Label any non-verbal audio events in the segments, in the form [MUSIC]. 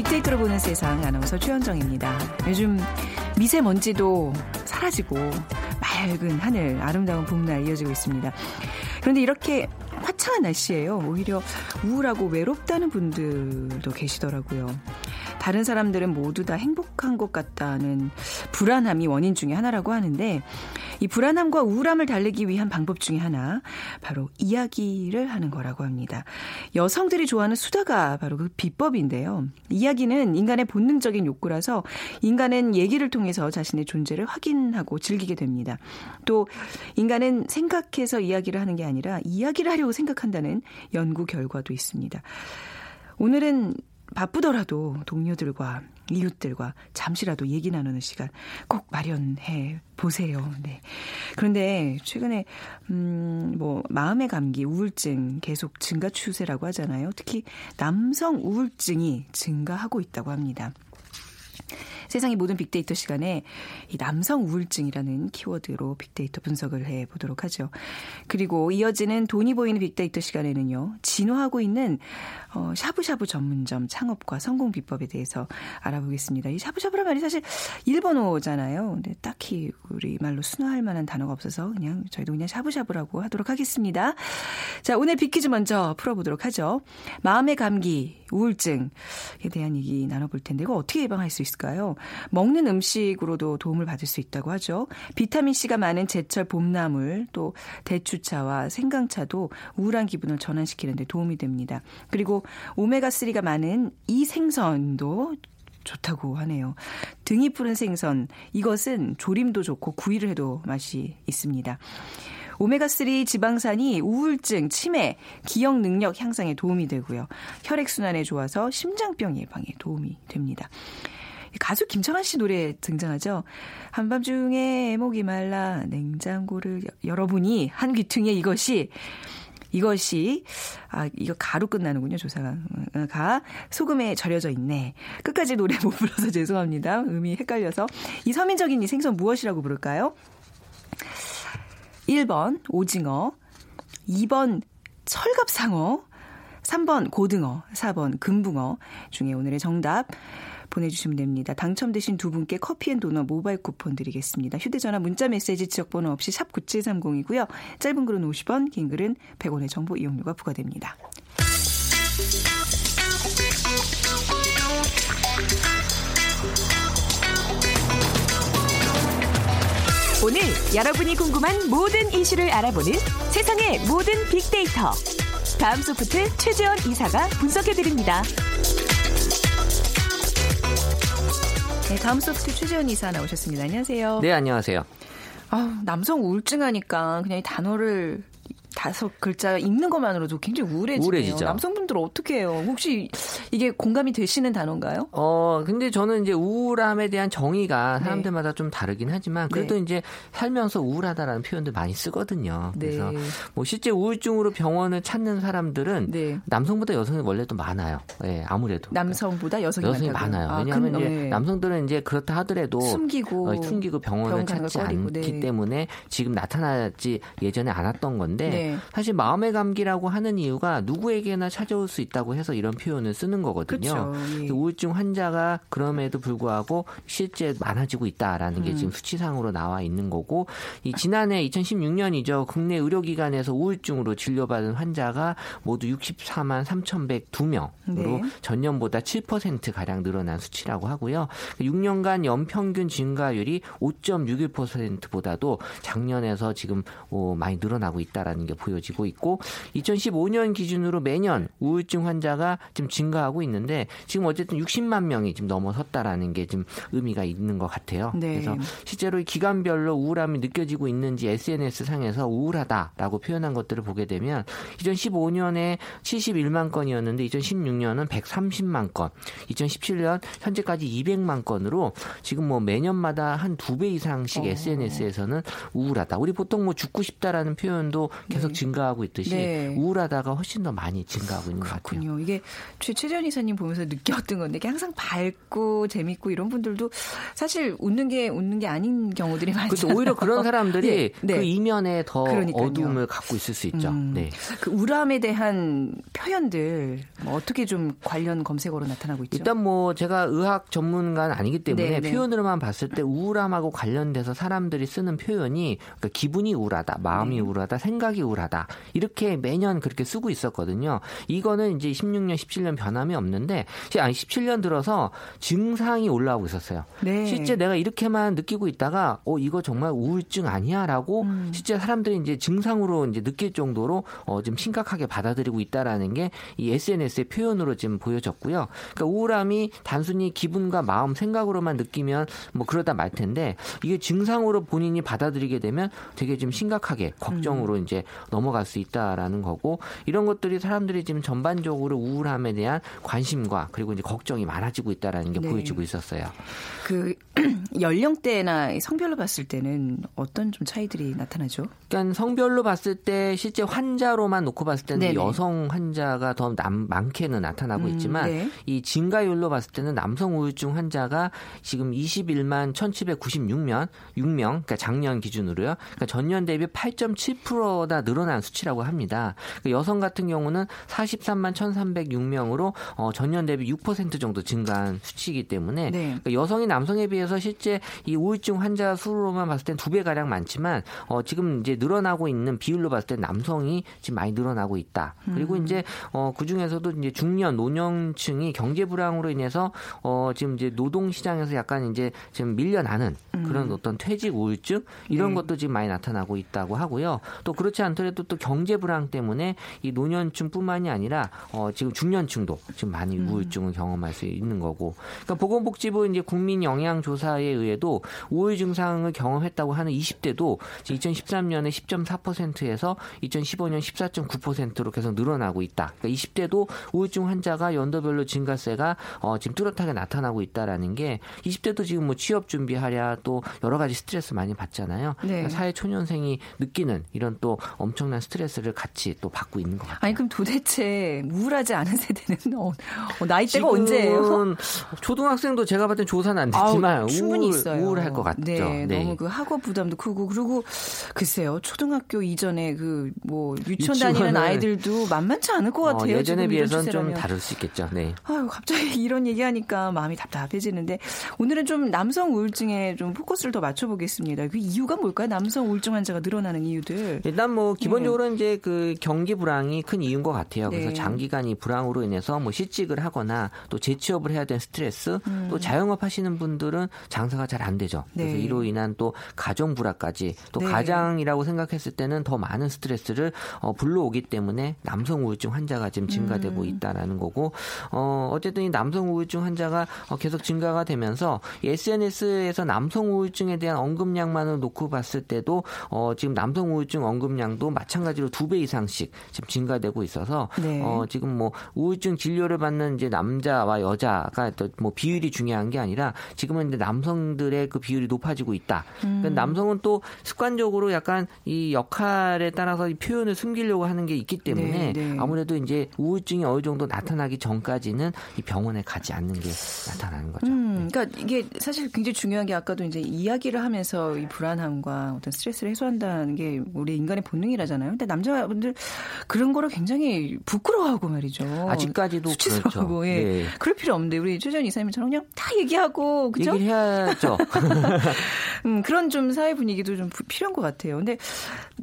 빅데이터로 보는 세상 아나운서 최현정입니다. 요즘 미세먼지도 사라지고 맑은 하늘, 아름다운 봄날 이어지고 있습니다. 그런데 이렇게 화창한 날씨에요. 오히려 우울하고 외롭다는 분들도 계시더라고요. 다른 사람들은 모두 다 행복한 것 같다는 불안함이 원인 중에 하나라고 하는데 이 불안함과 우울함을 달래기 위한 방법 중에 하나 바로 이야기를 하는 거라고 합니다. 여성들이 좋아하는 수다가 바로 그 비법인데요. 이야기는 인간의 본능적인 욕구라서 인간은 얘기를 통해서 자신의 존재를 확인하고 즐기게 됩니다. 또 인간은 생각해서 이야기를 하는 게 아니라 이야기를 하려고 생각한다는 연구 결과도 있습니다. 오늘은 바쁘더라도 동료들과 이웃들과 잠시라도 얘기 나누는 시간 꼭 마련해 보세요. 네. 그런데 최근에 음 뭐 마음의 감기, 우울증 계속 증가 추세라고 하잖아요. 특히 남성 우울증이 증가하고 있다고 합니다. 세상의 모든 빅데이터 시간에 이 남성 우울증이라는 키워드로 빅데이터 분석을 해 보도록 하죠. 그리고 이어지는 돈이 보이는 빅데이터 시간에는요. 진화하고 있는 어, 샤브샤브 전문점 창업과 성공 비법에 대해서 알아보겠습니다. 이 샤브샤브란 말이 사실 일본어잖아요. 근데 딱히 우리 말로 순화할 만한 단어가 없어서 그냥 저희도 그냥 샤브샤브라고 하도록 하겠습니다. 자, 오늘 빅퀴즈 먼저 풀어보도록 하죠. 마음의 감기, 우울증에 대한 얘기 나눠볼 텐데 이거 어떻게 예방할 수 있을까요? 먹는 음식으로도 도움을 받을 수 있다고 하죠. 비타민C가 많은 제철 봄나물 또 대추차와 생강차도 우울한 기분을 전환시키는 데 도움이 됩니다. 그리고 오메가3가 많은 이 생선도 좋다고 하네요. 등이 푸른 생선 이것은 조림도 좋고 구이를 해도 맛이 있습니다. 오메가3 지방산이 우울증, 치매, 기억 능력 향상에 도움이 되고요. 혈액순환에 좋아서 심장병 예방에 도움이 됩니다. 가수 김창완 씨 노래 등장하죠. 한밤중에 목이 말라 냉장고를 여러분이 한 귀퉁이에 이것이 이것이 아 이거 가로 끝나는군요 조사가. 어, 가 소금에 절여져 있네. 끝까지 노래 못 불러서 [LAUGHS] 죄송합니다. 음이 헷갈려서. 이 서민적인 이 생선 무엇이라고 부를까요? 1번 오징어 2번 철갑상어 3번 고등어 4번 금붕어. 중에 오늘의 정답 보내주시면 됩니다. 당첨되신 두 분께 커피앤도넛 모바일 쿠폰 드리겠습니다. 휴대전화 문자메시지 지역번호 없이 샵 9730이고요. 짧은 글은 50원, 긴 글은 100원의 정보 이용료가 부과됩니다. 오늘 여러분이 궁금한 모든 이슈를 알아보는 세상의 모든 빅데이터. 다음 소프트 최재원 이사가 분석해드립니다. 네, 다음 소프트 최재원 이사 나오셨습니다. 안녕하세요. 네, 안녕하세요. 아, 남성 우울증 하니까 그냥 이 단어를 다섯 글자 읽는 것만으로도 굉장히 우울해지네요. 우울해지죠. 남성분들 어떻게 해요? 혹시 이게 공감이 되시는 단어인가요? 어, 근데 저는 이제 우울함에 대한 정의가 네. 사람들마다 네. 좀 다르긴 하지만 그래도 네. 이제 살면서 우울하다라는 표현들 많이 쓰거든요. 네. 그래서 뭐 실제 우울증으로 병원을 찾는 사람들은 네. 남성보다 여성이 원래 도 많아요. 예, 네, 아무래도. 남성보다 여성이, 여성이 많아요. 아, 왜냐하면 근, 이제 남성들은 이제 그렇다 하더라도 숨기고 어, 숨기고 병원을 병원 찾지 않기 때문에 지금 나타나지 예전에 않았던 건데 네. 사실 마음의 감기라고 하는 이유가 누구에게나 찾아올 수 있다고 해서 이런 표현을 쓰는 거거든요. 예. 우울증 환자가 그럼에도 불구하고 실제 많아지고 있다라는 게 음. 지금 수치상으로 나와 있는 거고 이 지난해 2016년이죠. 국내 의료기관에서 우울증으로 진료받은 환자가 모두 64만 3,102명으로 네. 전년보다 7% 가량 늘어난 수치라고 하고요. 6년간 연평균 증가율이 5.61%보다도 작년에서 지금 많이 늘어나고 있다라는 게 보여지고 있고 2015년 기준으로 매년 우울증 환자가 지금 증가하고 있는데 지금 어쨌든 60만 명이 지금 넘어섰다라는 게좀 의미가 있는 것 같아요. 네. 그래서 실제로 기간별로 우울함이 느껴지고 있는지 SNS 상에서 우울하다라고 표현한 것들을 보게 되면 2015년에 71만 건이었는데 2016년은 130만 건, 2017년 현재까지 200만 건으로 지금 뭐 매년마다 한 두 배 이상씩 어. SNS에서는 우울하다. 우리 보통 뭐 죽고 싶다라는 표현도 계속 계속 증가하고 있듯이 네. 우울하다가 훨씬 더 많이 증가하고 있는 그렇군요. 것 같아요. 이게 최재현 이사님 보면서 느꼈던 건데 항상 밝고 재밌고 이런 분들도 사실 웃는 게 웃는 게 아닌 경우들이 많죠. 그렇죠. 오히려 그런 사람들이 [LAUGHS] 네. 그 이면에 더 그러니까요. 어둠을 갖고 있을 수 있죠. 음, 네. 그 우울함에 대한 표현들 뭐 어떻게 좀 관련 검색어로 나타나고 있죠? 일단 뭐 제가 의학 전문가는 아니기 때문에 네, 네. 표현으로만 봤을 때 우울함하고 관련돼서 사람들이 쓰는 표현이 그러니까 기분이 우울하다, 마음이 네. 우울하다, 생각이 우울하다 이렇게 매년 그렇게 쓰고 있었거든요. 이거는 이제 16년, 17년 변함이 없는데 아니 17년 들어서 증상이 올라오고 있었어요. 네. 실제 내가 이렇게만 느끼고 있다가 어 이거 정말 우울증 아니야라고 음. 실제 사람들이 이제 증상으로 이제 느낄 정도로 어, 좀 심각하게 받아들이고 있다라는 게 이 SNS의 표현으로 지금 보여졌고요. 그러니까 우울함이 단순히 기분과 마음, 생각으로만 느끼면 뭐 그러다 말 텐데 이게 증상으로 본인이 받아들이게 되면 되게 좀 심각하게 걱정으로 음. 이제 넘어갈 수 있다라는 거고 이런 것들이 사람들이 지금 전반적으로 우울함에 대한 관심과 그리고 이제 걱정이 많아지고 있다라는 게 네. 보여지고 있었어요. 그 [CLEARS THROAT] 연령대나 성별로 봤을 때는 어떤 좀 차이들이 나타나죠? 그러니까 성별로 봤을 때 실제 환자로만 놓고 봤을 때는 네네. 여성 환자가 더 남, 많게는 나타나고 음, 있지만 네. 이 증가율로 봤을 때는 남성 우울증 환자가 지금 21만 1,796명, 6명, 그러니까 작년 기준으로요. 그러니까 전년 대비 8.7%다 늘어난 수치라고 합니다. 그러니까 여성 같은 경우는 43만 1,306명으로 어, 전년 대비 6% 정도 증가한 수치이기 때문에 네. 그러니까 여성이 남성에 비해서 실제 이 우울증 환자 수로만 봤을 땐 두 배 가량 많지만 어, 지금 이제 늘어나고 있는 비율로 봤을 때 남성이 지금 많이 늘어나고 있다. 그리고 음. 이제 어, 그 중에서도 이제 중년 노년층이 경제 불황으로 인해서 어, 지금 이제 노동 시장에서 약간 이제 지금 밀려나는 그런 음. 어떤 퇴직 우울증 이런 네. 것도 지금 많이 나타나고 있다고 하고요. 또 그렇지 않더라도 또 경제 불황 때문에 이 노년층뿐만이 아니라 어, 지금 중년층도 지금 많이 음. 우울증을 경험할 수 있는 거고. 그러니까 보건복지부 이제 국민 영양 조사에 의해도 우울 증상을 경험했다고 하는 20대도 2013년에 10.4%에서 2015년 14.9%로 계속 늘어나고 있다. 그러니까 20대도 우울증 환자가 연도별로 증가세가 어, 지금 뚜렷하게 나타나고 있다라는 게 20대도 지금 뭐 취업 준비하랴 또 여러 가지 스트레스 많이 받잖아요. 네. 그러니까 사회 초년생이 느끼는 이런 또 엄청난 스트레스를 같이 또 받고 있는 것 같아요. 아니 그럼 도대체 우울하지 않은 세대는 [LAUGHS] 어, 어, 나이대가 언제예요? 초등학생도 제가 봤을 땐 조사는 안 됐지만 아우, 충분히 우울, 있어요. 우울할 것 같죠. 네, 네, 너무 그 학업 부담도 크고 그리고 글쎄요 초등학교 이전에 그 뭐 유치원 다니는 아이들도 만만치 않을 것 어, 같아요. 어, 예전에 비해서는 좀 다를 수 있겠죠. 네. 아유 갑자기 [LAUGHS] 이런 얘기하니까 마음이 답답해지는데 오늘은 좀 남성 우울증에 좀 포커스를 더 맞춰보겠습니다. 그 이유가 뭘까요? 남성 우울증 환자가 늘어나는 이유들. 일단 뭐 기본적으로 네. 이제 그 경기 불황이 큰 이유인 것 같아요. 그래서 네. 장기간 이 불황으로 인해서 뭐 실직을 하거나 또 재취업을 해야 되는 스트레스, 음. 또 자영업 하시는 분들은 장사가 잘 안 되죠. 그래서 네. 이로 인한 또 가정 불화까지 또 네. 가장이라고 생각했을 때는 더 많은 스트레스를 어, 불러오기 때문에 남성 우울증 환자가 지금 증가되고 음. 있다라는 거고 어, 어쨌든 이 남성 우울증 환자가 어, 계속 증가가 되면서 SNS에서 남성 우울증에 대한 언급량만을 놓고 봤을 때도 어, 지금 남성 우울증 언급량 도 마찬가지로 두 배 이상씩 지금 증가되고 있어서 네. 어, 지금 뭐 우울증 진료를 받는 이제 남자와 여자가 뭐 비율이 중요한 게 아니라 지금은 이제 남성들의 그 비율이 높아지고 있다. 그러니까 음. 남성은 또 습관적으로 약간 이 역할에 따라서 이 표현을 숨기려고 하는 게 있기 때문에 네, 네. 아무래도 이제 우울증이 어느 정도 나타나기 전까지는 이 병원에 가지 않는 게 나타나는 거죠. 음, 네. 그러니까 이게 사실 굉장히 중요한 게 아까도 이제 이야기를 하면서 이 불안함과 어떤 스트레스를 해소한다는 게 우리 인간의 본능 이라잖아요. 근데 남자분들 그런 거를 굉장히 부끄러워하고 말이죠. 아직까지도 수치스러워 그렇죠. 예. 네. 그럴 필요 없는데 우리 최전 이사님처럼 그냥 다 얘기하고 그죠? 얘기를 해야죠. [LAUGHS] 음, 그런 좀 사회 분위기도 좀 필요한 것 같아요. 근데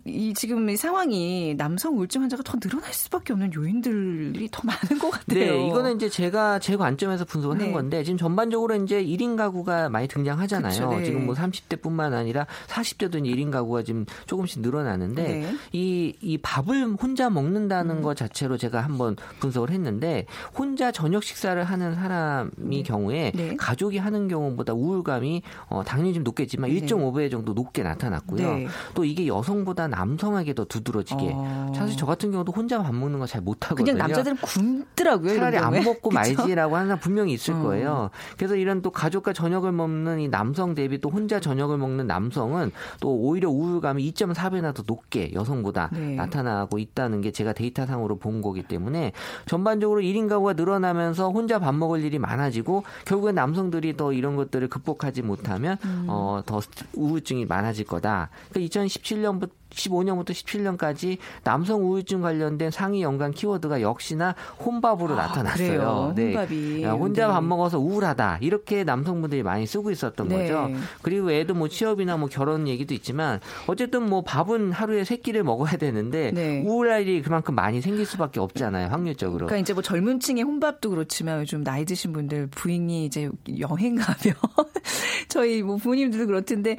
이 지금 이 상황이 남성 우울증 환자가 더 늘어날 수밖에 없는 요인들이 더 많은 것 같아요. 네, 이거는 이제 제가 제 관점에서 분석을 네. 한 건데 지금 전반적으로 이제 1인 가구가 많이 등장하잖아요. 그쵸, 네. 지금 뭐 30대뿐만 아니라 40대도 이제 1인 가구가 지금 조금씩 늘어나는데 네. 이, 이 밥을 혼자 먹는다는 음. 것 자체로 제가 한번 분석을 했는데 혼자 저녁 식사를 하는 사람이 네. 경우에 네. 가족이 하는 경우보다 우울감이 어, 당연히 좀 높겠지만 1.5배 정도 높게 나타났고요. 네. 또 이게 여성보다 남성에게 더 두드러지게 어. 사실 저 같은 경우도 혼자 밥 먹는 거 잘 못하거든요. 그냥 남자들은 굶더라고요. 차라리 안 먹고 [LAUGHS] 말지라고 하는 사람 분명히 있을 어. 거예요. 그래서 이런 또 가족과 저녁을 먹는 이 남성 대비 또 혼자 저녁을 먹는 남성은 또 오히려 우울감이 2.4배나 더 높게 여성보다 네. 나타나고 있다는 게 제가 데이터상으로 본 거기 때문에 전반적으로 1인 가구가 늘어나면서 혼자 밥 먹을 일이 많아지고 결국엔 남성들이 더 이런 것들을 극복하지 못하면 음. 어, 더 우울증이 많아질 거다. 그러니까 2017년부터 15년부터 17년까지 남성 우울증 관련된 상위 연관 키워드가 역시나 혼밥으로 아, 나타났어요. 그래요? 네. 혼밥이. 혼자 네. 밥 먹어서 우울하다. 이렇게 남성분들이 많이 쓰고 있었던 네. 거죠. 그리고 애도 뭐 취업이나 뭐 결혼 얘기도 있지만 어쨌든 뭐 밥은 하루에 세 끼를 먹어야 되는데 네. 우울할 일이 그만큼 많이 생길 수밖에 없잖아요. 확률적으로. 그러니까 이제 뭐 젊은 층의 혼밥도 그렇지만 요즘 나이 드신 분들 부인이 이제 여행 가면 [LAUGHS] 저희 뭐 부모님들도 그렇던데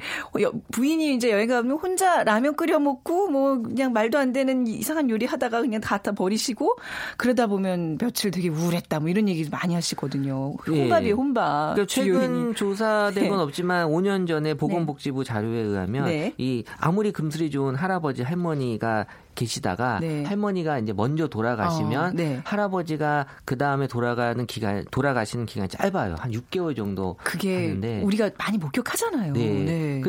부인이 이제 여행 가면 혼자 라면 끓여 먹고 뭐 그냥 말도 안 되는 이상한 요리 하다가 그냥 갖다 버리시고 그러다 보면 며칠 되게 우울했다 뭐 이런 얘기 많이 하시거든요. 혼밥이에요, 혼밥. 그러니까 최근 조사된 건 네. 없지만 5년 전에 보건복지부 네. 자료에 의하면 네. 이 아무리 금슬이 좋은 할아버지 할머니가 계시다가 네. 할머니가 이제 먼저 돌아가시면 어, 네. 할아버지가 그 다음에 돌아가는 기간 돌아가시는 기간이 짧아요. 한 6개월 정도. 그게 하는데. 우리가 많이 목격하잖아요. 네.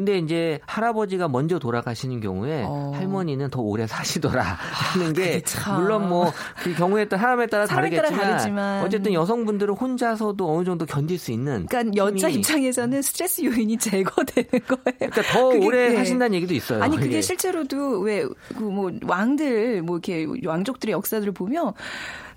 네. 근데 이제 할아버지가 먼저 돌아가시는 경우에 어. 할머니는 더 오래 사시더라 하는 게 아, 물론 뭐 그 경우에 따라 사람에 따라 다르겠지만 따라 어쨌든 여성분들은 혼자서도 어느 정도 견딜 수 있는. 그러니까 여자 입장에서는 스트레스 요인이 제거되는 거예요. 그러니까 더 오래 네. 하신다는 얘기도 있어요. 아니 그게 실제로도 왜그뭐 왕들 뭐 이렇게 왕족들의 역사들을 보면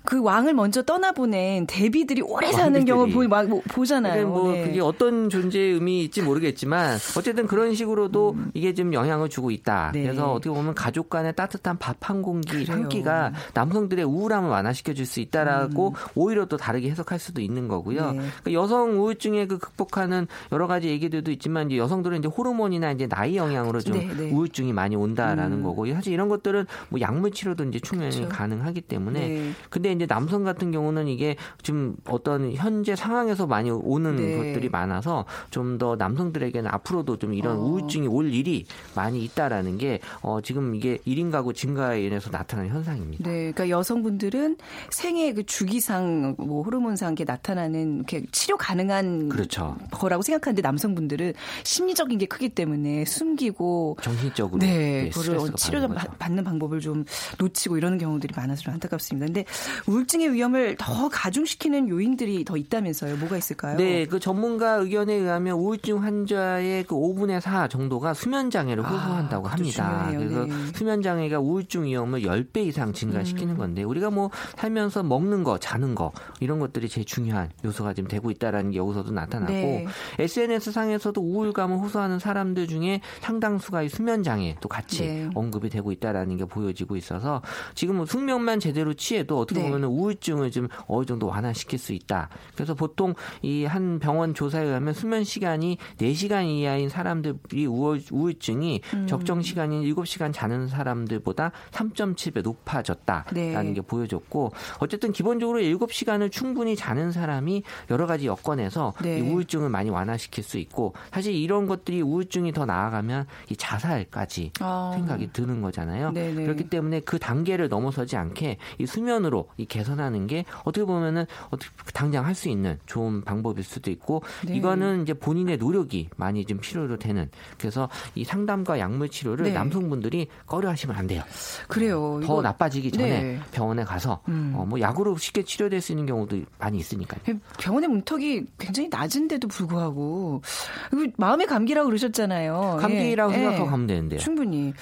그 왕을 먼저 떠나보낸 대비들이 오래 사는 경우 보, 뭐, 보잖아요. 뭐 네. 그게 어떤 존재의 의미일지 모르겠지만 어쨌든 그런 식으로도 음. 이게 좀 영향을 주고 있다. 네. 그래서 어떻게 보면 가족 간의 따뜻한 밥 한 공기 한 끼가 남성들의 우울함을 완화시켜 줄 수 있다라고 음. 오히려 또 다르게 해석할 수도 있는 거고요. 네. 그러니까 여성 우울증에 그 극복하는 여러 가지 얘기들도 있지만 이제 여성들은 이제 호르몬이나 이제 나이 영향으로 좀 네, 네. 우울증이 많이 온다라는 음. 거고 사실 이런 것들은 뭐 약물 치료도 이제 충분히 그렇죠. 가능하기 때문에 네. 근데 이제 남성 같은 경우는 이게 지금 어떤 현재 상황에서 많이 오는 네. 것들이 많아서 좀 더 남성들에게는 앞으로도 좀 이런 어. 우울증이 올 일이 많이 있다라는 게 어, 지금 이게 1인 가구 증가에 인해서 나타나는 현상입니다. 네, 그러니까 여성분들은 생애 그 주기상 뭐 호르몬상 게 나타나는 이렇게 치료 가능한 그렇죠. 거라고 생각하는데 남성분들은 심리적인 게 크기 때문에 숨기고 정신적으로 네, 네 그걸 치료 받는 방법을 좀 놓치고 이러는 경우들이 많아서 좀 안타깝습니다. 근데 우울증의 위험을 더 가중시키는 요인들이 더 있다면서요. 뭐가 있을까요? 네, 그 전문가 의견에 의하면 우울증 환자의 그 5분의 4 정도가 수면 장애를 아, 호소한다고 아, 합니다. 중요해요. 그래서 네. 수면 장애가 우울증 위험을 10배 이상 증가시키는 음. 건데 우리가 뭐 살면서 먹는 거, 자는 거 이런 것들이 제일 중요한 요소가 지금 되고 있다라는 게 여기서도 나타나고 네. SNS 상에서도 우울감을 호소하는 사람들 중에 상당수가 이 수면 장애 또 같이 네. 언급이 되고 있다라는 게 보여지고 있어서 지금 숙면만 제대로 취해도 어떻게 네. 보면 보면 우울증을 좀 어느 정도 완화시킬 수 있다. 그래서 보통 이 한 병원 조사에 의하면 수면 시간이 4시간 이하인 사람들이 우울, 우울증이 음. 적정 시간인 7시간 자는 사람들보다 3.7배 높아졌다라는 네. 게 보여졌고 어쨌든 기본적으로 7시간을 충분히 자는 사람이 여러 가지 여건에서 네. 우울증을 많이 완화시킬 수 있고 사실 이런 것들이 우울증이 더 나아가면 이 자살까지 아. 생각이 드는 거잖아요. 네네. 네. 그렇기 때문에 그 단계를 넘어서지 않게 이 수면으로 이 개선하는 게 어떻게 보면은 어떻게 당장 할 수 있는 좋은 방법일 수도 있고 네. 이거는 이제 본인의 노력이 많이 좀 필요로 되는 그래서 이 상담과 약물 치료를 네. 남성분들이 꺼려 하시면 안 돼요. 그래요. 더 이거, 나빠지기 전에 네. 병원에 가서 음. 어, 뭐 약으로 쉽게 치료될 수 있는 경우도 많이 있으니까요. 병원의 문턱이 굉장히 낮은데도 불구하고 마음의 감기라고 그러셨잖아요. 감기라고 예. 생각하고 가면 되는데요. 충분히.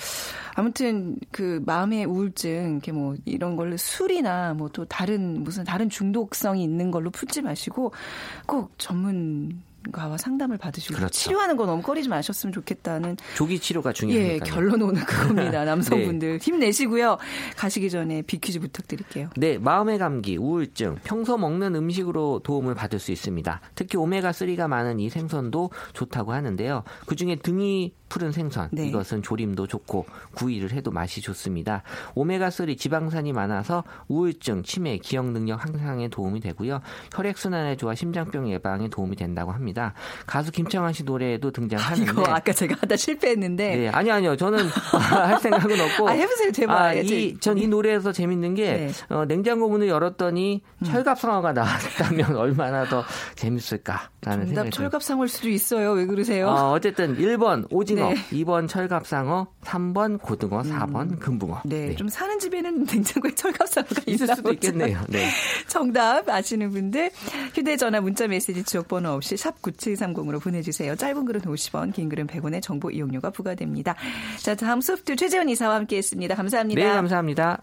아무튼 그 마음의 우울증 이렇게 뭐 이런 걸로 술이나 뭐또 다른 무슨 다른 중독성이 있는 걸로 풀지 마시고 꼭 전문 가와 상담을 받으시고 그렇죠. 치료하는 거 너무 꺼리지 마셨으면 좋겠다는 조기 치료가 중요하니까 예, 결론 오는 그겁니다. [LAUGHS] 남성분들 네. 힘내시고요. 가시기 전에 비퀴즈 부탁드릴게요. 네, 마음의 감기, 우울증, 평소 먹는 음식으로 도움을 받을 수 있습니다. 특히 오메가 3가 많은 이 생선도 좋다고 하는데요. 그중에 등이 푸른 생선 네. 이것은 조림도 좋고 구이를 해도 맛이 좋습니다. 오메가3 지방산이 많아서 우울증, 치매, 기억 능력 향상에 도움이 되고요. 혈액 순환에 좋아 심장병 예방에 도움이 된다고 합니다. 가수 김창완 씨 노래에도 등장하는데 이거 아까 제가 하다 실패했는데 네, 아니 아니요. 저는 [LAUGHS] 할 생각은 없고 아, 해보세요. 제발. 아, 이, 전 이 노래에서 재밌는 게 네. 어, 냉장고 문을 열었더니 음. 철갑상어가 나왔다면 얼마나 더 재밌을까라는 생각이 철갑상어일 수도 있어요. 왜 그러세요? 어, 어쨌든 1번 오징어 홍어, 네. 2번 철갑상어, 3번 고등어, 4번 음. 금붕어. 네, 네, 좀 사는 집에는 [LAUGHS] 냉장고에 철갑상어가 있을 수도 있겠네요. 네. 정답 아시는 분들 휴대전화 문자 메시지 지역번호 없이 샵 9730으로 보내주세요. 짧은 글은 50원, 긴 글은 100원의 정보 이용료가 부과됩니다. 자, 다음 소프트 최재원 이사와 함께했습니다. 감사합니다. 네, 감사합니다.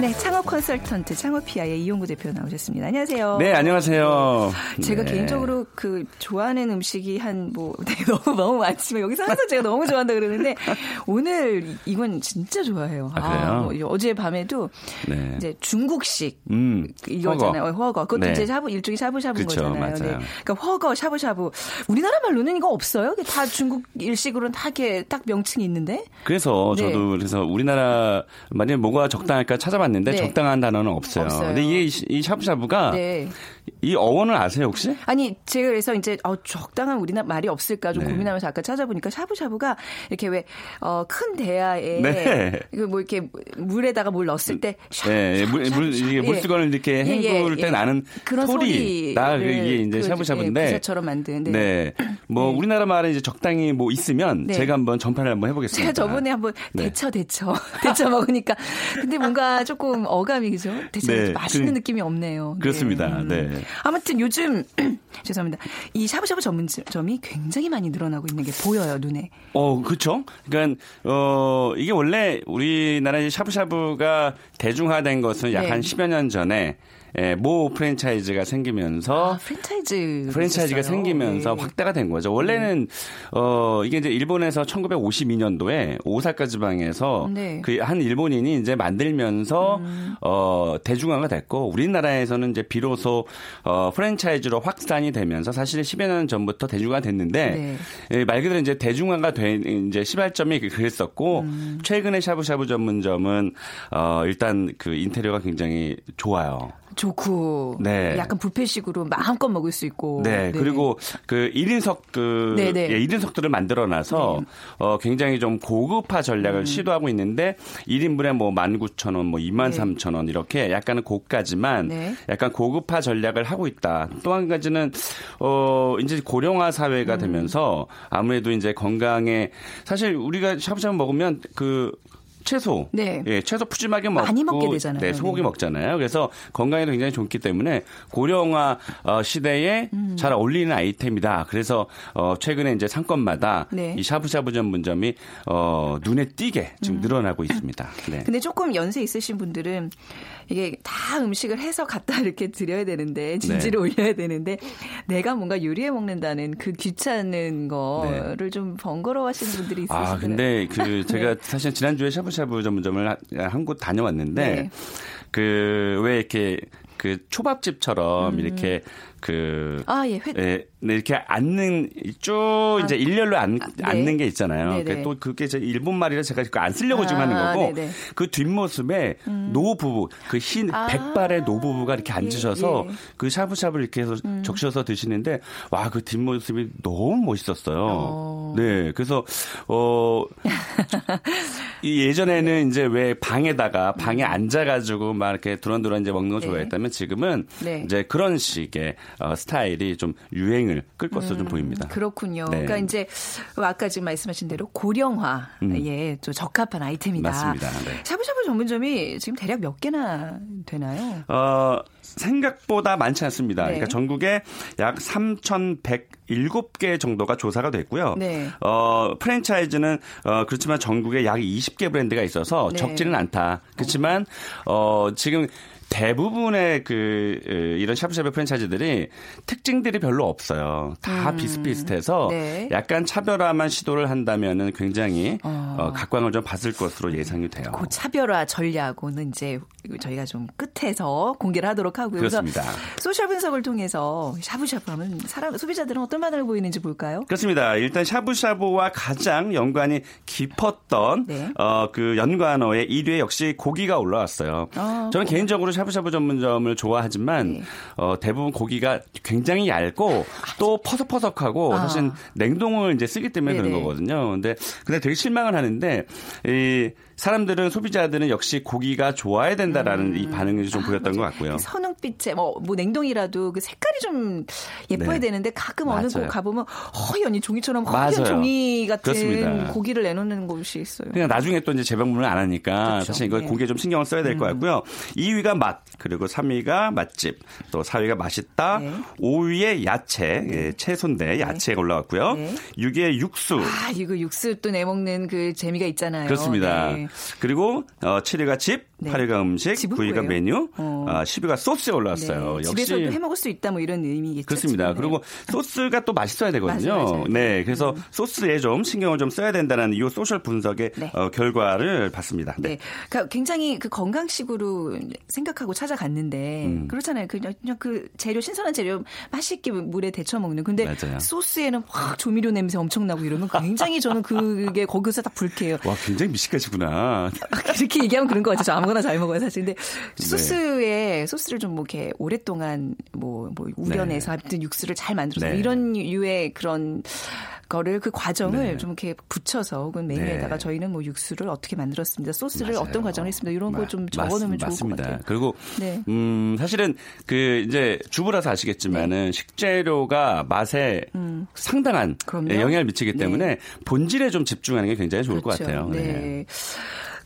네, 창업 컨설턴트 창업피아의 이용구 대표 나오셨습니다. 안녕하세요. 네, 안녕하세요. 제가 네. 개인적으로 그 좋아하는 음식이 한뭐 [LAUGHS] 네, 너무 너무 많지만 여기서 항상 제가 너무 좋아한다 그러는데 오늘 이건 진짜 좋아해요. 아, 그래요? 아, 뭐 어제 밤에도 네. 이제 중국식 음, 이거잖아요. 훠궈. 훠궈. 그것도 네. 이제 샤브 일종의 샤브샤브인 그쵸, 거잖아요. 맞아요. 네. 그러니까 훠궈, 샤브샤브. 우리나라 말로는 이거 없어요. 다 중국 일식으로는 다 이렇게 딱 명칭이 있는데. 그래서 네. 저도 그래서 우리나라 만약에 뭐가 적당할까 찾아봤 해봤는데 네. 적당한 단어는 없어요. 없어요. 근데 이게 이 샤브샤브가 네. 이 어원을 아세요 혹시? 아니 제가 그래서 이제 어, 적당한 우리나라 말이 없을까 좀 네. 고민하면서 아까 찾아보니까 샤브샤브가 이렇게 왜큰 어, 대야에 네. 뭐 이렇게 물에다가 물 넣었을 때 샤브, 네. 물, 물 이게 물수건을 이렇게 예, 예, 헹굴 예, 때 예. 나는 그런 소리 나 이게 이제 그, 샤브샤브인데 예, 부처럼 만든 네. 네. 뭐 네. 우리나라 말에 이제 적당히 뭐 있으면 네. 제가 한번 전파를 한번 해보겠습니다. 제가 저번에 한번 네. 데쳐 데쳐 [LAUGHS] 데쳐 먹으니까 근데 뭔가 조금 어감이 그죠? 데쳐 네. 맛있는 그, 느낌이 없네요. 그렇습니다. 음. 네. 아무튼 요즘 [CLEARS THROAT] 죄송합니다. 이 샤브샤브 전문점이 굉장히 많이 늘어나고 있는 게 보여요 눈에. 어 그렇죠. 그러니까 어 이게 원래 우리나라의 샤브샤브가 대중화된 것은 약 한 10여 년 전에 예, 모 프랜차이즈가 생기면서 아, 프랜차이즈 프랜차이즈가 생기면서 네. 확대가 된 거죠. 원래는 네. 어 이게 이제 일본에서 1952년도에 오사카 지방에서 네. 그한 일본인이 이제 만들면서 음. 어 대중화가 됐고 우리나라에서는 이제 비로소 어 프랜차이즈로 확산이 되면서 사실 10여 년 전부터 대중화가 됐는데 네. 예, 말 그대로 이제 대중화가 된 이제 시발점이 그랬었고 음. 최근에 샤브샤브 전문점은 어 일단 그 인테리어가 굉장히 좋아요. 좋고 네. 약간 뷔페식으로 마음껏 먹을 수 있고 네, 네. 그리고 그 1인석 그 네, 네. 예, 1인석들을 만들어 놔서 네. 어 굉장히 좀 고급화 전략을 음. 시도하고 있는데 1인분에 뭐 19,000원 뭐 23,000원 이렇게 약간은 고가지만 약간 고급화 전략을 하고 있다. 또 한 가지는 어 이제 고령화 사회가 음. 되면서 아무래도 이제 건강에 사실 우리가 샤브샤브 먹으면 그 채소. 네. 예, 채소 푸짐하게 먹고 많이 먹게 되잖아요. 네, 소고기 네. 먹잖아요. 그래서 건강에도 굉장히 좋기 때문에 고령화 어, 시대에 음. 잘 어울리는 아이템이다. 그래서 어, 최근에 이제 상권마다 네. 이 샤브샤브 전문점이 어, 눈에 띄게 지금 음. 늘어나고 있습니다. 네. 근데 조금 연세 있으신 분들은 이게 다 음식을 해서 갖다 이렇게 드려야 되는데 진지를 네. 올려야 되는데 내가 뭔가 요리해 먹는다는 그 귀찮은 거를 네. 좀 번거로워하시는 분들이 있으시요 아, 근데 그 제가 사실 지난주에 샤브 샤브 샤브 전문점을 한 곳 다녀왔는데 네. 그왜 이렇게 그 초밥집처럼 음. 이렇게 그 아, 예, 회... 예, 네, 이렇게 앉는 쭉 아, 이제 일렬로 앉, 아, 네. 앉는 게 있잖아요. 네, 또 그게 제 일본 말이라 제가 안 쓰려고 아, 지금 하는 거고 네네. 그 뒷모습에 음. 노부부 그 흰 백발의 노부부가 이렇게 앉으셔서 예, 예. 그 샤브샤브를 이렇게 해서 음. 적셔서 드시는데 와 그 뒷모습이 너무 멋있었어요. 어. 네, 그래서 어 [LAUGHS] 예전에는 이제 왜 방에다가 방에 앉아가지고 막 이렇게 두런두런 이제 먹는 거 네. 좋아했다면 지금은 네. 이제 그런 식의 어, 스타일이 좀 유행을 끌 것으로 음, 좀 보입니다. 그렇군요. 네. 그러니까 이제 아까 지금 말씀하신 대로 고령화에 음. 좀 적합한 아이템이다. 맞습니다. 네. 샤브샤브 전문점이 지금 대략 몇 개나 되나요? 어, 생각보다 많지 않습니다. 네. 그러니까 전국에 약 3,107개 정도가 조사가 됐고요. 네. 어, 프랜차이즈는 어, 그렇지만 전국에 약 20개 브랜드가 있어서 네. 적지는 않다. 그렇지만 어, 지금 대부분의 그 이런 샤브샤브 프랜차이즈들이 특징들이 별로 없어요. 다 음. 비슷비슷해서 네. 약간 차별화만 시도를 한다면은 굉장히 어. 어, 각광을 좀 받을 것으로 예상이 돼요. 그 차별화 전략은 이제 저희가 좀 끝에서 공개를 하도록 하고요. 그렇습니다. 소셜 분석을 통해서 샤브샤브 하면 사람 소비자들은 어떤 반응을 보이는지 볼까요? 그렇습니다. 일단 샤브샤브와 가장 연관이 깊었던 네. 어, 그 연관어의 1위에 역시 고기가 올라왔어요. 아, 저는 고기. 개인적으로 샤브샤브 전문점을 좋아하지만 네. 어, 대부분 고기가 굉장히 얇고 또 퍼석퍼석하고 아. 사실 냉동을 이제 쓰기 때문에 네네. 그런 거거든요. 근데 근데 되게 실망을 하는데 이 사람들은 소비자들은 역시 고기가 좋아야 된다라는 음. 이 반응이 좀 아, 보였던 것 같고요. 선홍빛에 뭐, 뭐 냉동이라도 그 색깔이 좀 예뻐야 네. 되는데 가끔 맞아요. 어느 곳 가보면 허연이 종이처럼 허연 종이 같은 그렇습니다. 고기를 내놓는 곳이 있어요. 그냥 나중에 또 이제 재방문을 안 하니까 그렇죠. 사실 이거 네. 고기에 좀 신경을 써야 될것 음. 같고요. 2위가 맛, 그리고 3위가 맛집, 또 4위가 맛있다, 네. 5위에 야채, 네. 예, 채소인데 네. 야채가 올라왔고요. 네. 6위에 육수. 아, 이거 육수 또 내먹는 그 재미가 있잖아요. 그렇습니다. 네. 그리고 어, 7위가 집, 네. 8위가 음식, 9위가 메뉴, 어. 아, 10위가 소스에 올라왔어요. 네. 역시 집에서도 해 먹을 수 있다 뭐 이런 의미겠죠. 그렇습니다. 그리고 소스가 또 맛있어야 [LAUGHS] 되거든요. 맞아, 맞아. 네, 그래서 음. 소스에 좀 신경을 좀 써야 된다는 이 소셜 분석의 네. 어, 결과를 봤습니다. 네. 네. 그러니까 굉장히 그 건강식으로 생각하고 찾아갔는데 음. 그렇잖아요. 그냥, 그냥 그 재료 신선한 재료 맛있게 물에 데쳐 먹는. 근데 맞아요. 소스에는 확 조미료 냄새 엄청 나고 이러면 굉장히 저는 그게 거기서 다 불쾌해요. 와, 굉장히 미식가시구나. [LAUGHS] 그렇게 얘기하면 그런 거 같아요. 저 아무거나 잘 먹어요, 사실. 근데 네. 소스에 네. 소스를 좀 뭐 이렇게 오랫동안 뭐, 뭐 우려내서 네. 하여튼 육수를 잘 만들어서 네. 이런 유의 그런 거를 그 과정을 네. 좀 이렇게 붙여서 혹은 메뉴에다가 네. 저희는 뭐 육수를 어떻게 만들었습니다. 소스를 맞아요. 어떤 과정을 했습니다. 이런 거 좀 적어놓으면 좋을 맞습니다. 것 같아요. 그리고 네. 음 사실은 그 이제 주부라서 아시겠지만은 네. 식재료가 맛에 음. 상당한 그럼요. 영향을 미치기 때문에 네. 본질에 좀 집중하는 게 굉장히 좋을 그렇죠. 것 같아요. 네.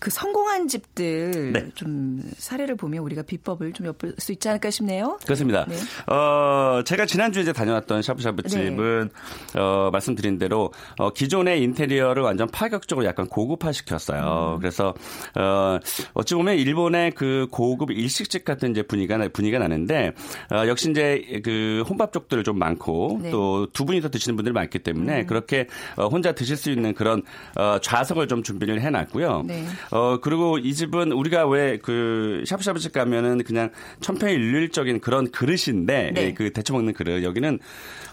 그 성공한 집들 네. 좀 사례를 보면 우리가 비법을 좀 엿볼 수 있지 않을까 싶네요. 그렇습니다. 네. 어, 제가 지난주에 이제 다녀왔던 샤브샤브 네. 집은 네. 어, 말씀드린 대로 어, 기존의 인테리어를 완전 파격적으로 약간 고급화 시켰어요. 음. 그래서 어, 어찌 보면 일본의 그 고급 일식집 같은 이제 분위기가 분위기가 나는데 어, 역시 이제 그 혼밥족들 좀 많고 네. 또두 분이서 드시는 분들이 많기 때문에 음. 그렇게 어, 혼자 드실 수 있는 그런 어, 좌석을 좀 준비를 해놨고요. 네. 어, 그리고 이 집은 우리가 왜그 샤브샤브집 가면은 그냥 천편일률적인 그런 그릇인데 네. 예, 그 데쳐 먹는 그릇 여기는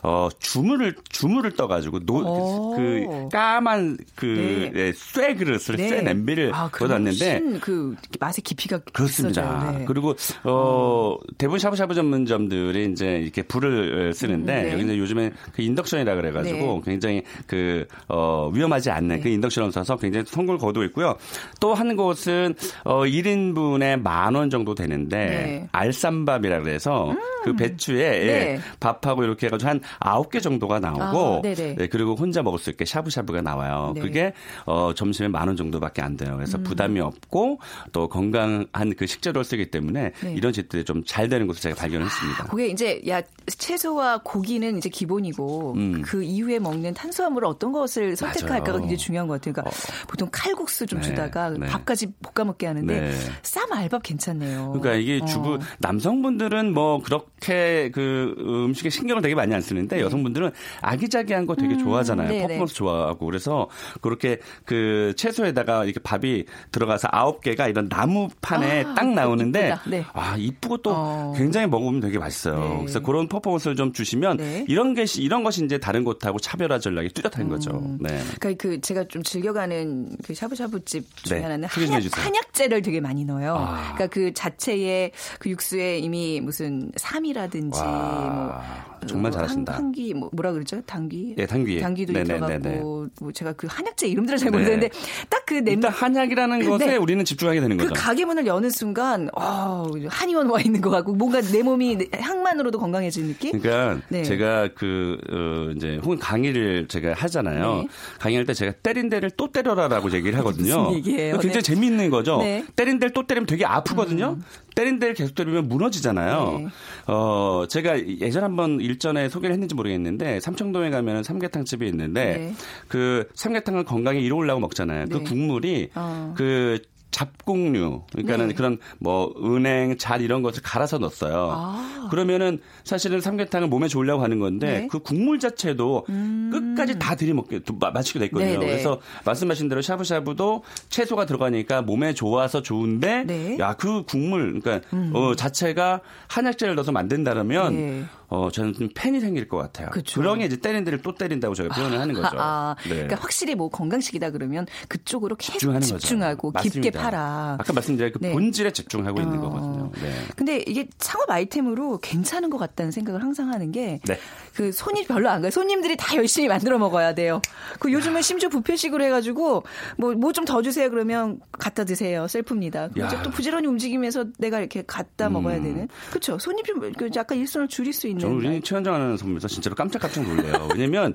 어, 주물을 주물을 떠가지고 노, 그 까만 그 네. 쇠 그릇을 네. 쇠 냄비를 아, 넣어놨는데 그 맛의 깊이가 그렇습니다. 네. 그리고 어, 대부분 샤브샤브 전문점들이 이제 이렇게 불을 쓰는데 네. 여기는 요즘에 그 인덕션이라 그래가지고 네. 굉장히 그 어, 위험하지 않는 네. 그 인덕션을 써서 굉장히 성공을 거두고 있고요. 또 한 곳은 어, 1인분에 만 원 정도 되는데 알쌈밥이라 그래서 음. 그 배추에 예, 밥하고 이렇게 해가지고 한 아홉 개 정도가 나오고 아, 네, 그리고 혼자 먹을 수 있게 샤브샤브가 나와요. 네. 그게 어, 점심에 만 원 정도밖에 안 돼요. 그래서 음. 부담이 없고 또 건강한 그 식재료를 쓰기 때문에 네. 이런 집들이 좀 잘 되는 곳을 제가 발견했습니다. 아, 그게 이제 야 채소와 고기는 이제 기본이고 음. 그 이후에 먹는 탄수화물을 어떤 것을 선택할까가 굉장히 중요한 것 같아요. 그러니까 어. 보통 칼국수 좀 네. 주다가 네. 밥까지 볶아 먹게 하는데 네. 쌈 알밥 괜찮네요. 그러니까 이게 주부 어. 남성분들은 뭐 그렇게 그 음식에 신경을 되게 많이 안 쓰는 있는데 네. 여성분들은 아기자기한 거 되게 음, 좋아하잖아요. 음, 퍼포먼스 좋아하고 그래서 그렇게 그 채소에다가 이렇게 밥이 들어가서 아홉 개가 이런 나무판에 아, 딱 나오는데 네. 아 이쁘고 또 어. 굉장히 먹으면 되게 맛있어요. 네. 그래서 그런 퍼포먼스를 좀 주시면 네. 이런 게 이런 것이 이제 다른 곳하고 차별화 전략이 뚜렷한 음. 거죠. 네. 그러니까 그 제가 좀 즐겨가는 그 샤브샤브 집 중에 네. 하나는 한약, 한약 재를 되게 많이 넣어요. 아. 그러니까 그 자체에 그 육수에 이미 무슨 삼이라든지 뭐 정말 잘하신다. 당기 뭐 뭐라 그러죠? 당귀. 예, 당귀. 당귀도 들어가고 뭐 제가 그 한약재 이름들을 잘 모르는데 네. 딱그 냄. 일단 한약이라는 네. 것에 우리는 집중하게 되는 그 거죠. 그 가게 문을 여는 순간 어, 한의원 와 있는 것 같고 뭔가 내 몸이 향만으로도 건강해진 느낌. 그러니까 네. 제가 그 어, 이제 혹은 강의를 제가 하잖아요. 네. 강의할 때 제가 때린 데를 또 때려라라고 얘기를 하거든요. 무슨 얘기예요? 굉장히 네. 재미있는 거죠. 네. 때린 데를 또 때리면 되게 아프거든요. 음. 때린 데를 계속 때리면 무너지잖아요. 네. 어, 제가 예전 한번 일전에 소개를 했는지 모르겠는데 삼청동에 가면 삼계탕 집이 있는데 네. 그 삼계탕을 건강에 이로우려고 먹잖아요. 그 네. 그 국물이 어. 그 잡곡류 그러니까는 네. 그런 뭐 은행 잘 이런 것을 갈아서 넣었어요. 아. 그러면은 사실은 삼계탕을 몸에 좋으려고 하는 건데 네. 그 국물 자체도 음. 끝까지 다 들이먹게 마시게 됐거든요. 네네. 그래서 말씀하신 대로 샤브샤브도 채소가 들어가니까 몸에 좋아서 좋은데 네. 야그 국물 그러니까 음. 어, 자체가 한약재를 넣어서 만든다면 네. 어, 저는 좀 팬이 생길 것 같아요. 그쵸. 게 이제 때린 데를 또 때린다고 제가 표현을 하는 거죠. [LAUGHS] 아, 네. 그러니까 확실히 뭐 건강식이다 그러면 그쪽으로 계속 집중하고 거죠. 깊게 팔아. 아까 말씀드린 그 네. 본질에 집중하고 어. 있는 거거든요. 네. 근데 이게 창업 아이템으로 괜찮은 것 같다는 생각을 항상 하는 게그 네. 손이 별로 안 가요. 손님들이 다 열심히 만들어 먹어야 돼요. 그 요즘은 심지어 부페식으로 해가지고 뭐 뭐 좀 더 주세요 그러면 갖다 드세요. 셀프입니다. 또 부지런히 움직이면서 내가 이렇게 갖다 음. 먹어야 되는. 그렇죠. 손님 좀그 약간 일선을 줄일 수 있는. 저는 우리 최현정 아나운서면서 진짜로 깜짝깜짝 놀래요. 왜냐면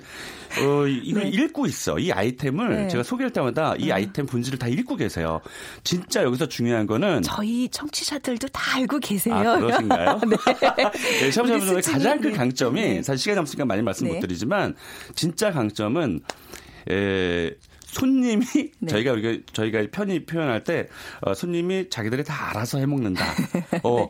어 이걸 네. 읽고 있어. 이 아이템을 네. 제가 소개할 때마다 이 네. 아이템 본질을 다 읽고 계세요. 진짜 여기서 중요한 거는 저희 청취자들도 다 알고 계세요. 아, 그러신가요? [LAUGHS] 네. 네, 샤브샤브의 가장 큰 강점이 네. 사실 시간이 없으니까 많이 말씀 못 네. 드리지만 진짜 강점은 에, 손님이 [LAUGHS] 네. 저희가 우리가 저희가 편히 표현할 때 어, 손님이 자기들이 다 알아서 해 먹는다. [LAUGHS] 어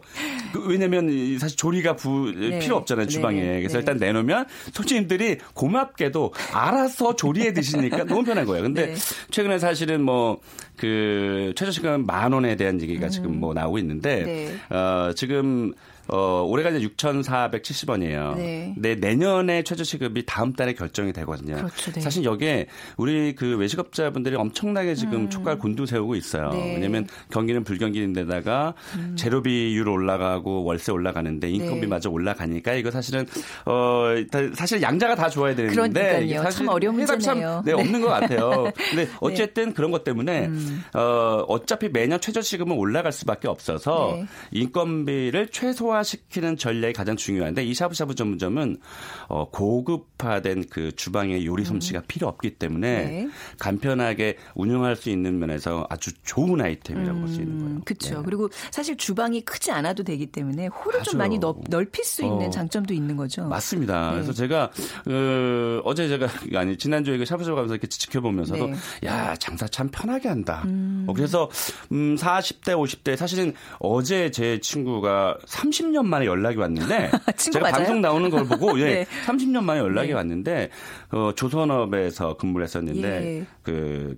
그, 왜냐면 사실 조리가 부, 네. 필요 없잖아요 주방에. 네. 그래서 네. 일단 내놓으면 손님들이 고맙게도 알아서 조리해 드시니까 너무 편한 거예요. 근데 네. 최근에 사실은 뭐 그 최저시간 만 원에 대한 얘기가 음. 지금 뭐 나오고 있는데 네. 어 지금 어, 올해가 이제 6,470원이에요. 네. 네. 내년에 최저시급이 다음 달에 결정이 되거든요. 그렇죠, 네. 사실 여기에 우리 그 외식업자분들이 엄청나게 지금 음. 촉발 곤두세우고 있어요. 네. 왜냐면 경기는 불경기인데다가 음. 재료비율 올라가고 월세 올라가는데 인건비마저 네. 올라가니까 이거 사실은 어 사실 양자가 다 좋아야 되는데 이게 사실 참 어려운 문제네요. 참, 네, 없는 것 같아요. [LAUGHS] 근데 네. 어쨌든 그런 것 때문에 음. 어 어차피 매년 최저시급은 올라갈 수밖에 없어서 인건비를 최소화 고급화시키는 전략이 가장 중요한데 이 샤브샤브 전문점은 어, 고급화된 그 주방의 요리 솜씨가 음. 필요 없기 때문에 네. 간편하게 운영할 수 있는 면에서 아주 좋은 아이템이라고 음, 볼수 있는 거예요. 그렇죠. 네. 그리고 사실 주방이 크지 않아도 되기 때문에 홀을 맞아. 좀 많이 넓, 넓힐 수 있는 어, 장점도 있는 거죠. 맞습니다. 네. 그래서 제가 그 어제 제가 [LAUGHS] 아니 지난주에 그 샤브샤브 가면서 이렇게 지켜보면서도 네. 야 장사 참 편하게 한다. 음. 어, 그래서 음 40대 50대 사실은 어제 제 친구가 30 30년 만에 연락이 왔는데 [LAUGHS] 제가 맞아요? 방송 나오는 걸 보고 예, [LAUGHS] 네. 30년 만에 연락이 네. 왔는데 어, 조선업에서 근무를 했었는데 예. 그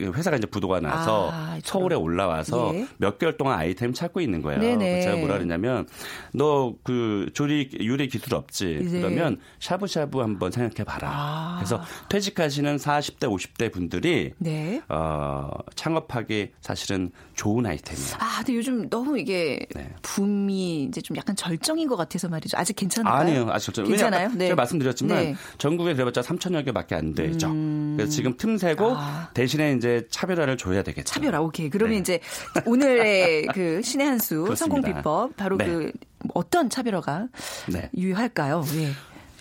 회사가 이제 부도가 나서 아, 서울에 올라와서 예. 몇 개월 동안 아이템 찾고 있는 거예요. 네네. 제가 뭐라 그러냐면 너 그 조리 요리 기술 없지? 네. 그러면 샤브샤브 한번 생각해 봐라. 아. 그래서 퇴직하시는 40대 50대 분들이 네. 어, 창업하기 사실은 좋은 아이템이에요. 아, 근데 요즘 너무 이게 네. 붐이 이제 좀 약간 절정인 것 같아서 말이죠. 아직 괜찮아요? 아니요, 아직 절정. 괜찮아요? 네. 제가 말씀드렸지만 네. 전국에 그래봤자 3천여 개밖에 안 되죠. 음. 그래서 지금 틈새고 아. 대신에 이제 차별화를 줘야 되겠죠. 차별화, 오케이. 그러면 네. 이제 오늘의 [LAUGHS] 그 신의 한 수 성공 비법 바로 네. 그 어떤 차별화가 네. 유효할까요? 네.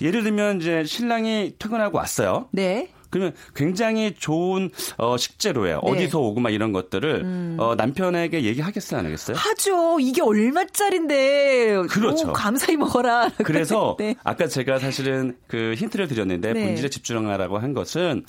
예를 들면 이제 신랑이 퇴근하고 왔어요. 네. 그러면 굉장히 좋은 어, 식재료예요. 네. 어디서 오고 막 이런 것들을 음. 어, 남편에게 얘기하겠어요, 안 하겠어요? 하죠. 이게 얼마짜린데. 그렇죠. 오, 감사히 먹어라. [LAUGHS] 그래서 네. 아까 제가 사실은 그 힌트를 드렸는데 네. 본질에 집중하라고 한 것은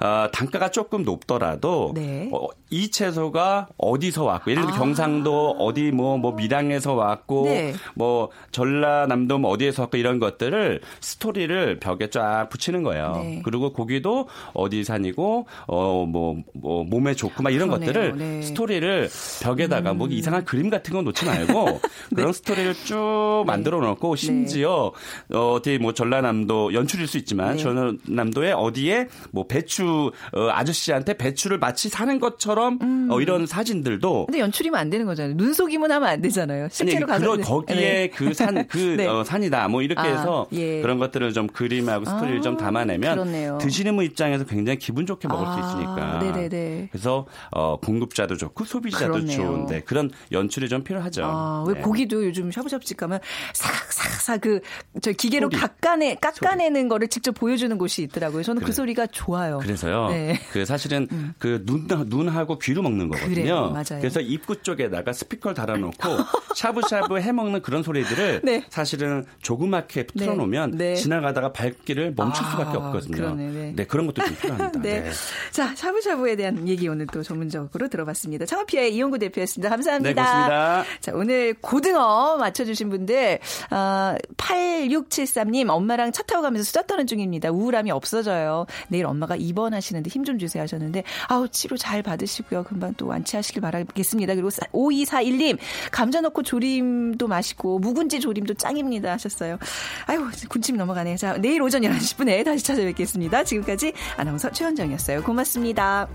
어, 단가가 조금 높더라도 네. 어, 이 채소가 어디서 왔고 예를 들어 아. 경상도 어디 뭐뭐 뭐 밀양에서 왔고 네. 뭐 전라남도 뭐 어디에서 왔고 이런 것들을 스토리를 벽에 쫙 붙이는 거예요. 네. 그리고 고기도 어디 산이고 어뭐 뭐 몸에 좋고 막 이런 그러네요. 것들을 네. 스토리를 벽에다가 뭐 음. 뭐 이상한 그림 같은 건 놓지 말고 [LAUGHS] 네. 그런 스토리를 쭉 네. 만들어 놓고 네. 심지어 어디 뭐 전라남도 연출일 수 있지만 네. 전라남도에 어디에 뭐 배추 어, 아저씨한테 배추를 마치 사는 것처럼 음. 어, 이런 사진들도 근데 연출이면 안 되는 거잖아요. 눈속임은 하면 안 되잖아요. 실제로 가서 그런 거기에 그 산그 그 [LAUGHS] 네. 어, 산이다 뭐 이렇게 아, 해서 예. 그런 것들을 좀 그림하고 스토리를 아, 좀 담아내면. 드시는 분 입장에서 굉장히 기분 좋게 먹을 아, 수 있으니까. 네네네. 그래서 어, 공급자도 좋고 소비자도 그렇네요. 좋은데 그런 연출이 좀 필요하죠. 아, 왜 네. 고기도 요즘 샤브샤브집 가면 싹싹싹 그 저 기계로 소리. 깎아내 깎아내는 소리. 거를 직접 보여주는 곳이 있더라고요. 저는 그 그래. 그 소리가 좋아요. 그래서요. 네. 그 사실은 음. 그눈 눈하고 귀로 먹는 거거든요. 그래요, 맞아요. 그래서 입구 쪽에다가 스피커를 달아놓고 [LAUGHS] 샤브샤브 해 먹는 그런 소리들을 네. 사실은 조그맣게 틀어놓으면 네. 네. 지나가다가 발길을 멈출 수밖에 아, 없거든요. 그러네, 네. 네. 그런 그런 것도 좀 필요합니다. [LAUGHS] 네. 네. 자, 샤브샤브에 대한 얘기 오늘 또 전문적으로 들어봤습니다. 창업피아의 이용구 대표였습니다. 감사합니다. 네, 고맙습니다. 자, 오늘 고등어 맞춰주신 분들, 어, 8673님, 엄마랑 차 타고 가면서 수다 떠는 중입니다. 우울함이 없어져요. 내일 엄마가 입원하시는데 힘 좀 주세요 하셨는데, 아우, 치료 잘 받으시고요. 금방 또 완치하시길 바라겠습니다. 그리고 5241님, 감자 넣고 조림도 맛있고, 묵은지 조림도 짱입니다 하셨어요. 아이고, 군침 넘어가네. 자, 내일 오전 11시 10분에 다시 찾아뵙겠습니다. 지금까지 아나운서 최현정이었어요. 고맙습니다.